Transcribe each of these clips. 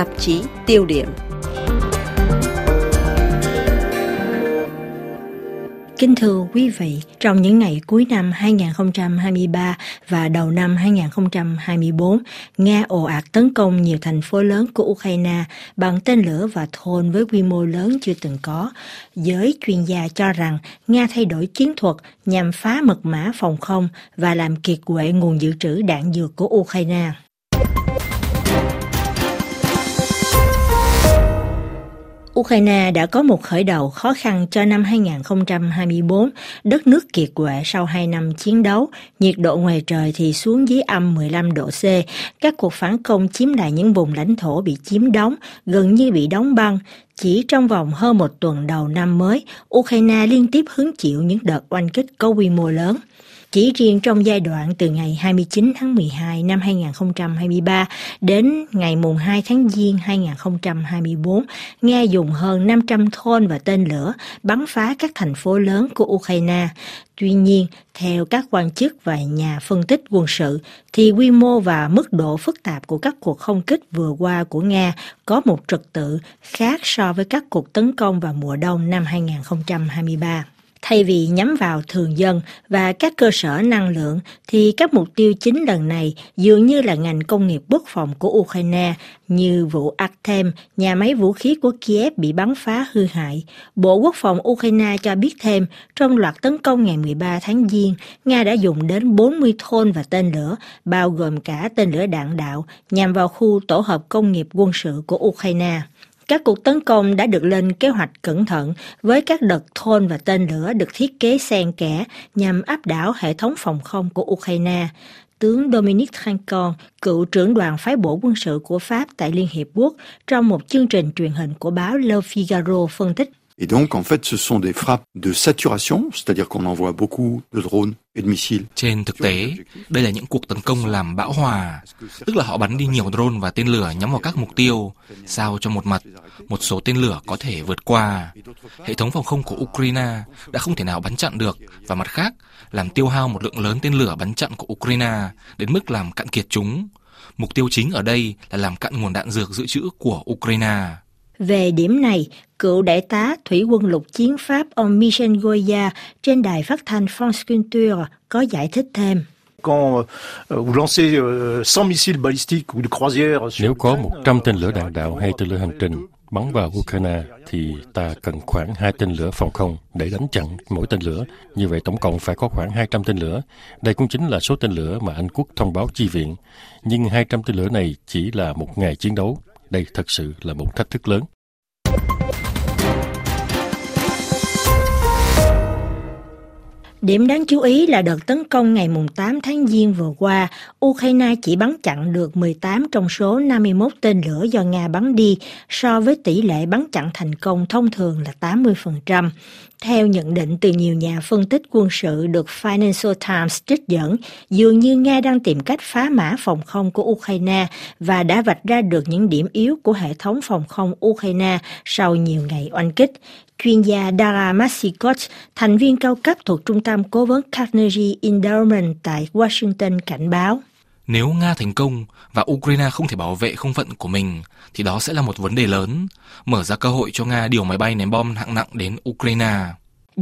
tạp chí tiêu điểm. Kính thưa quý vị, trong những ngày cuối năm 2023 và đầu năm 2024, Nga ồ ạt tấn công nhiều thành phố lớn của Ukraine bằng tên lửa và thôn với quy mô lớn chưa từng có. Giới chuyên gia cho rằng Nga thay đổi chiến thuật nhằm phá mật mã phòng không và làm kiệt quệ nguồn dự trữ đạn dược của Ukraine. Ukraine đã có một khởi đầu khó khăn cho năm 2024, đất nước kiệt quệ sau 2 năm chiến đấu, nhiệt độ ngoài trời thì xuống dưới âm 15 độ C, các cuộc phản công chiếm lại những vùng lãnh thổ bị chiếm đóng, gần như bị đóng băng. Chỉ trong vòng hơn một tuần đầu năm mới, Ukraine liên tiếp hứng chịu những đợt oanh kích có quy mô lớn. Chỉ riêng trong giai đoạn từ ngày 29 tháng 12 năm 2023 đến ngày mùng 2 tháng Giêng 2024, Nga dùng hơn 500 thôn và tên lửa bắn phá các thành phố lớn của Ukraine. Tuy nhiên, theo các quan chức và nhà phân tích quân sự, thì quy mô và mức độ phức tạp của các cuộc không kích vừa qua của Nga có một trật tự khác so với các cuộc tấn công vào mùa đông năm 2023. Thay vì nhắm vào thường dân và các cơ sở năng lượng, thì các mục tiêu chính lần này dường như là ngành công nghiệp quốc phòng của Ukraine như vụ Artem, nhà máy vũ khí của Kiev bị bắn phá hư hại. Bộ Quốc phòng Ukraine cho biết thêm, trong loạt tấn công ngày 13 tháng Giêng, Nga đã dùng đến 40 thôn và tên lửa, bao gồm cả tên lửa đạn đạo, nhằm vào khu tổ hợp công nghiệp quân sự của Ukraine. Các cuộc tấn công đã được lên kế hoạch cẩn thận với các đợt thôn và tên lửa được thiết kế xen kẽ nhằm áp đảo hệ thống phòng không của Ukraine. Tướng Dominic Trancon, cựu trưởng đoàn phái bộ quân sự của Pháp tại Liên Hiệp Quốc, trong một chương trình truyền hình của báo Le Figaro phân tích Et donc, en fait, ce sont des frappes de saturation, c'est-à-dire qu'on envoie beaucoup de drones et de missiles. Trên thực tế, đây là những cuộc tấn công làm bão hòa, tức là họ bắn đi nhiều drone và tên lửa nhắm vào các mục tiêu, sao cho một mặt, một số tên lửa có thể vượt qua. Hệ thống phòng không của Ukraine đã không thể nào bắn chặn được, và mặt khác, làm tiêu hao một lượng lớn tên lửa bắn chặn của Ukraine đến mức làm cạn kiệt chúng. Mục tiêu chính ở đây là làm cạn nguồn đạn dược dự trữ của Ukraine. Về điểm này, cựu đại tá thủy quân lục chiến Pháp ông Michel Goya trên đài phát thanh France Culture có giải thích thêm. Euh, Nếu có 100 tên lửa đạn đạo hay tên lửa hành trình bắn vào Ukraine thì ta cần khoảng hai tên lửa phòng không để đánh chặn mỗi tên lửa. Như vậy tổng cộng phải có khoảng 200 tên lửa. Đây cũng chính là số tên lửa mà Anh quốc thông báo chi viện. Nhưng 200 tên lửa này chỉ là một ngày chiến đấu. Đây thật sự là một thách thức lớn. Điểm đáng chú ý là đợt tấn công ngày 8 tháng Giêng vừa qua, Ukraine chỉ bắn chặn được 18 trong số 51 tên lửa do Nga bắn đi, so với tỷ lệ bắn chặn thành công thông thường là 80%. Theo nhận định từ nhiều nhà phân tích quân sự được Financial Times trích dẫn, dường như Nga đang tìm cách phá mã phòng không của Ukraine và đã vạch ra được những điểm yếu của hệ thống phòng không Ukraine sau nhiều ngày oanh kích. Chuyên gia Dara Masikot, thành viên cao cấp thuộc Trung tâm Cố vấn Carnegie Endowment tại Washington cảnh báo. Nếu Nga thành công và Ukraine không thể bảo vệ không phận của mình, thì đó sẽ là một vấn đề lớn, mở ra cơ hội cho Nga điều máy bay ném bom hạng nặng đến Ukraine.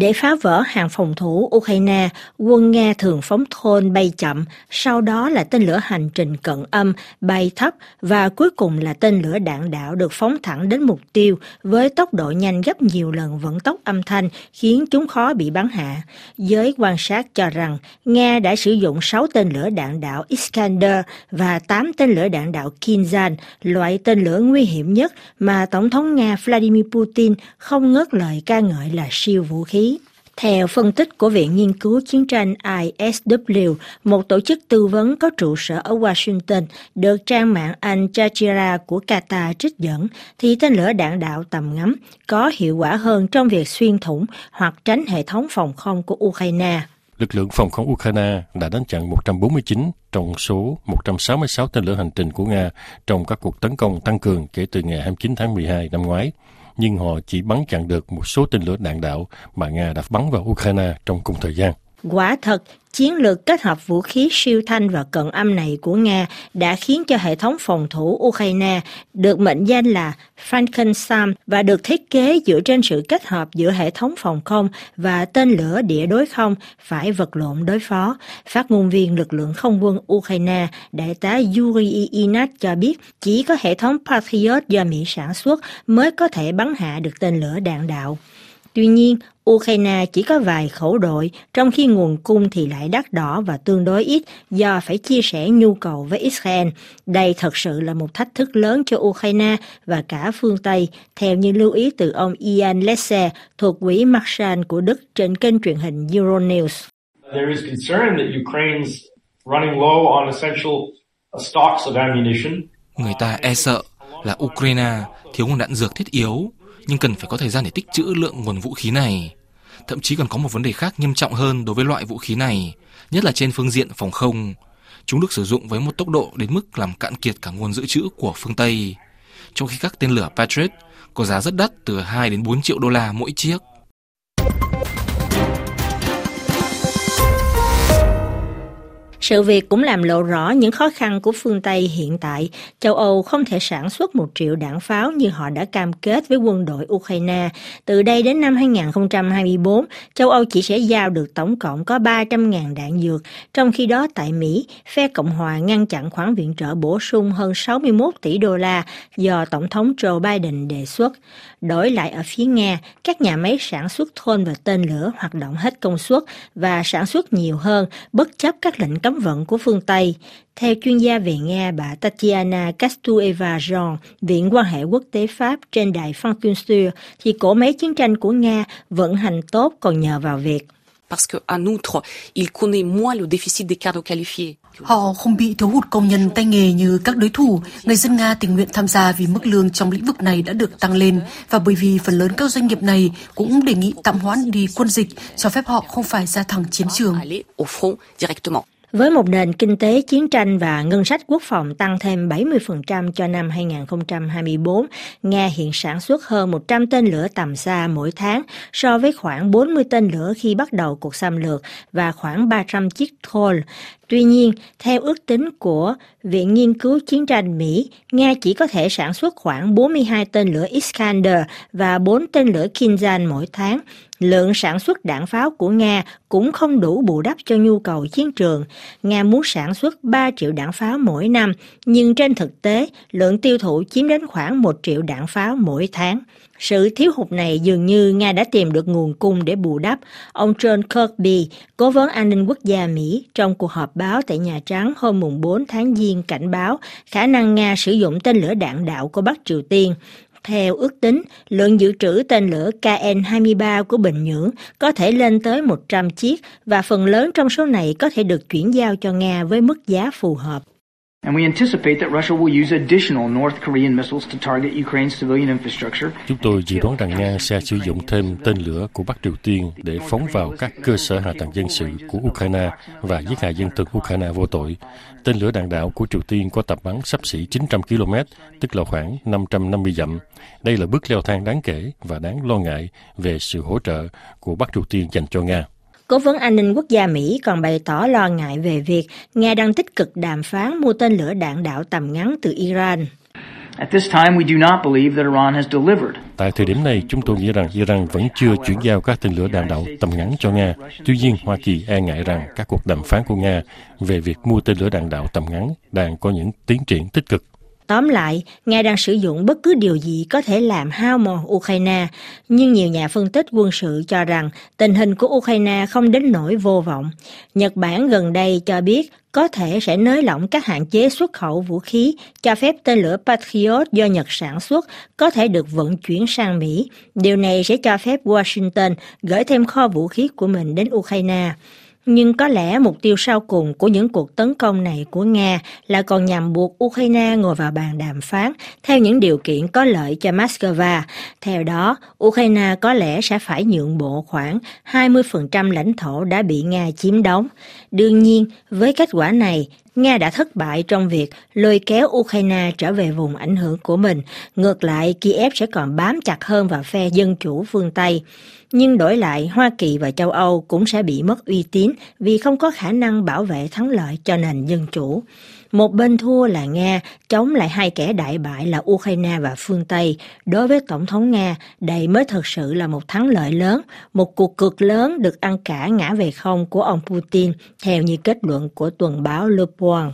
Để phá vỡ hàng phòng thủ Ukraine, quân Nga thường phóng thôn bay chậm, sau đó là tên lửa hành trình cận âm bay thấp và cuối cùng là tên lửa đạn đạo được phóng thẳng đến mục tiêu với tốc độ nhanh gấp nhiều lần vận tốc âm thanh khiến chúng khó bị bắn hạ. Giới quan sát cho rằng Nga đã sử dụng 6 tên lửa đạn đạo Iskander và 8 tên lửa đạn đạo Kinzhan, loại tên lửa nguy hiểm nhất mà Tổng thống Nga Vladimir Putin không ngớt lời ca ngợi là siêu vũ khí. Theo phân tích của Viện Nghiên cứu Chiến tranh ISW, một tổ chức tư vấn có trụ sở ở Washington, được trang mạng Al Jazeera của Qatar trích dẫn, thì tên lửa đạn đạo tầm ngắm có hiệu quả hơn trong việc xuyên thủng hoặc tránh hệ thống phòng không của Ukraine. Lực lượng phòng không Ukraine đã đánh chặn 149 trong số 166 tên lửa hành trình của Nga trong các cuộc tấn công tăng cường kể từ ngày 29 tháng 12 năm ngoái nhưng họ chỉ bắn chặn được một số tên lửa đạn đạo mà Nga đã bắn vào Ukraine trong cùng thời gian. Quả thật, chiến lược kết hợp vũ khí siêu thanh và cận âm này của Nga đã khiến cho hệ thống phòng thủ Ukraine được mệnh danh là Frankenstein và được thiết kế dựa trên sự kết hợp giữa hệ thống phòng không và tên lửa địa đối không phải vật lộn đối phó. Phát ngôn viên lực lượng không quân Ukraine, đại tá Yuri Inat cho biết chỉ có hệ thống Patriot do Mỹ sản xuất mới có thể bắn hạ được tên lửa đạn đạo. Tuy nhiên, Ukraine chỉ có vài khẩu đội, trong khi nguồn cung thì lại đắt đỏ và tương đối ít do phải chia sẻ nhu cầu với Israel. Đây thật sự là một thách thức lớn cho Ukraine và cả phương Tây, theo như lưu ý từ ông Ian Lesse thuộc quỹ Marshall của Đức trên kênh truyền hình Euronews. There is concern that Ukraine's running low on essential stocks of ammunition. Người ta e sợ là Ukraine thiếu nguồn đạn dược thiết yếu nhưng cần phải có thời gian để tích trữ lượng nguồn vũ khí này. Thậm chí còn có một vấn đề khác nghiêm trọng hơn đối với loại vũ khí này, nhất là trên phương diện phòng không. Chúng được sử dụng với một tốc độ đến mức làm cạn kiệt cả nguồn dự trữ của phương Tây, trong khi các tên lửa Patriot có giá rất đắt từ 2 đến 4 triệu đô la mỗi chiếc. Sự việc cũng làm lộ rõ những khó khăn của phương Tây hiện tại. Châu Âu không thể sản xuất một triệu đạn pháo như họ đã cam kết với quân đội Ukraine. Từ đây đến năm 2024, châu Âu chỉ sẽ giao được tổng cộng có 300.000 đạn dược. Trong khi đó tại Mỹ, phe Cộng hòa ngăn chặn khoản viện trợ bổ sung hơn 61 tỷ đô la do Tổng thống Joe Biden đề xuất. Đổi lại ở phía Nga, các nhà máy sản xuất thôn và tên lửa hoạt động hết công suất và sản xuất nhiều hơn bất chấp các lệnh cấm vận của phương Tây. Theo chuyên gia về Nga bà Tatiana Kastueva Jean, Viện quan hệ quốc tế Pháp trên đài Frankenstein, thì cỗ máy chiến tranh của Nga vận hành tốt còn nhờ vào việc parce qu'en outre, il connaît moins le déficit des cadres qualifiés. Họ không bị thiếu hụt công nhân tay nghề như các đối thủ. Người dân Nga tình nguyện tham gia vì mức lương trong lĩnh vực này đã được tăng lên và bởi vì phần lớn các doanh nghiệp này cũng đề nghị tạm hoãn đi quân dịch, cho phép họ không phải ra thẳng chiến trường. Với một nền kinh tế chiến tranh và ngân sách quốc phòng tăng thêm 70% cho năm 2024, Nga hiện sản xuất hơn 100 tên lửa tầm xa mỗi tháng so với khoảng 40 tên lửa khi bắt đầu cuộc xâm lược và khoảng 300 chiếc Thol. Tuy nhiên, theo ước tính của Viện Nghiên cứu Chiến tranh Mỹ, Nga chỉ có thể sản xuất khoảng 42 tên lửa Iskander và 4 tên lửa Kinzhan mỗi tháng. Lượng sản xuất đạn pháo của Nga cũng không đủ bù đắp cho nhu cầu chiến trường. Nga muốn sản xuất 3 triệu đạn pháo mỗi năm, nhưng trên thực tế, lượng tiêu thụ chiếm đến khoảng 1 triệu đạn pháo mỗi tháng. Sự thiếu hụt này dường như Nga đã tìm được nguồn cung để bù đắp. Ông John Kirby, cố vấn an ninh quốc gia Mỹ, trong cuộc họp báo tại Nhà Trắng hôm mùng 4 tháng Giêng cảnh báo khả năng Nga sử dụng tên lửa đạn đạo của Bắc Triều Tiên. Theo ước tính, lượng dự trữ tên lửa KN-23 của Bình Nhưỡng có thể lên tới 100 chiếc và phần lớn trong số này có thể được chuyển giao cho Nga với mức giá phù hợp. And we anticipate that Russia will use additional North Korean missiles to target Ukraine's civilian infrastructure. Chúng tôi dự đoán rằng Nga sẽ sử dụng thêm tên lửa của Bắc Triều Tiên để phóng vào các cơ sở hạ tầng dân sự của Ukraine và giết hại dân thường Ukraine vô tội. Tên lửa đạn đạo của Triều Tiên có tầm bắn sắp xỉ 900 km, tức là khoảng 550 dặm. Đây là bước leo thang đáng kể và đáng lo ngại về sự hỗ trợ của Bắc Triều Tiên dành cho Nga. Cố vấn an ninh quốc gia Mỹ còn bày tỏ lo ngại về việc Nga đang tích cực đàm phán mua tên lửa đạn đạo tầm ngắn từ Iran. Tại thời điểm này, chúng tôi nghĩ rằng Iran vẫn chưa chuyển giao các tên lửa đạn đạo tầm ngắn cho Nga. Tuy nhiên, Hoa Kỳ e ngại rằng các cuộc đàm phán của Nga về việc mua tên lửa đạn đạo tầm ngắn đang có những tiến triển tích cực. Tóm lại, Nga đang sử dụng bất cứ điều gì có thể làm hao mòn Ukraine, nhưng nhiều nhà phân tích quân sự cho rằng tình hình của Ukraine không đến nỗi vô vọng. Nhật Bản gần đây cho biết có thể sẽ nới lỏng các hạn chế xuất khẩu vũ khí, cho phép tên lửa Patriot do Nhật sản xuất có thể được vận chuyển sang Mỹ. Điều này sẽ cho phép Washington gửi thêm kho vũ khí của mình đến Ukraine. Nhưng có lẽ mục tiêu sau cùng của những cuộc tấn công này của Nga là còn nhằm buộc Ukraine ngồi vào bàn đàm phán theo những điều kiện có lợi cho Moscow. Theo đó, Ukraine có lẽ sẽ phải nhượng bộ khoảng 20% lãnh thổ đã bị Nga chiếm đóng. Đương nhiên, với kết quả này, Nga đã thất bại trong việc lôi kéo Ukraine trở về vùng ảnh hưởng của mình. Ngược lại, Kiev sẽ còn bám chặt hơn vào phe dân chủ phương Tây. Nhưng đổi lại, Hoa Kỳ và châu Âu cũng sẽ bị mất uy tín vì không có khả năng bảo vệ thắng lợi cho nền dân chủ. Một bên thua là Nga, chống lại hai kẻ đại bại là Ukraine và phương Tây. Đối với Tổng thống Nga, đây mới thực sự là một thắng lợi lớn, một cuộc cực lớn được ăn cả ngã về không của ông Putin, theo như kết luận của tuần báo Le Point.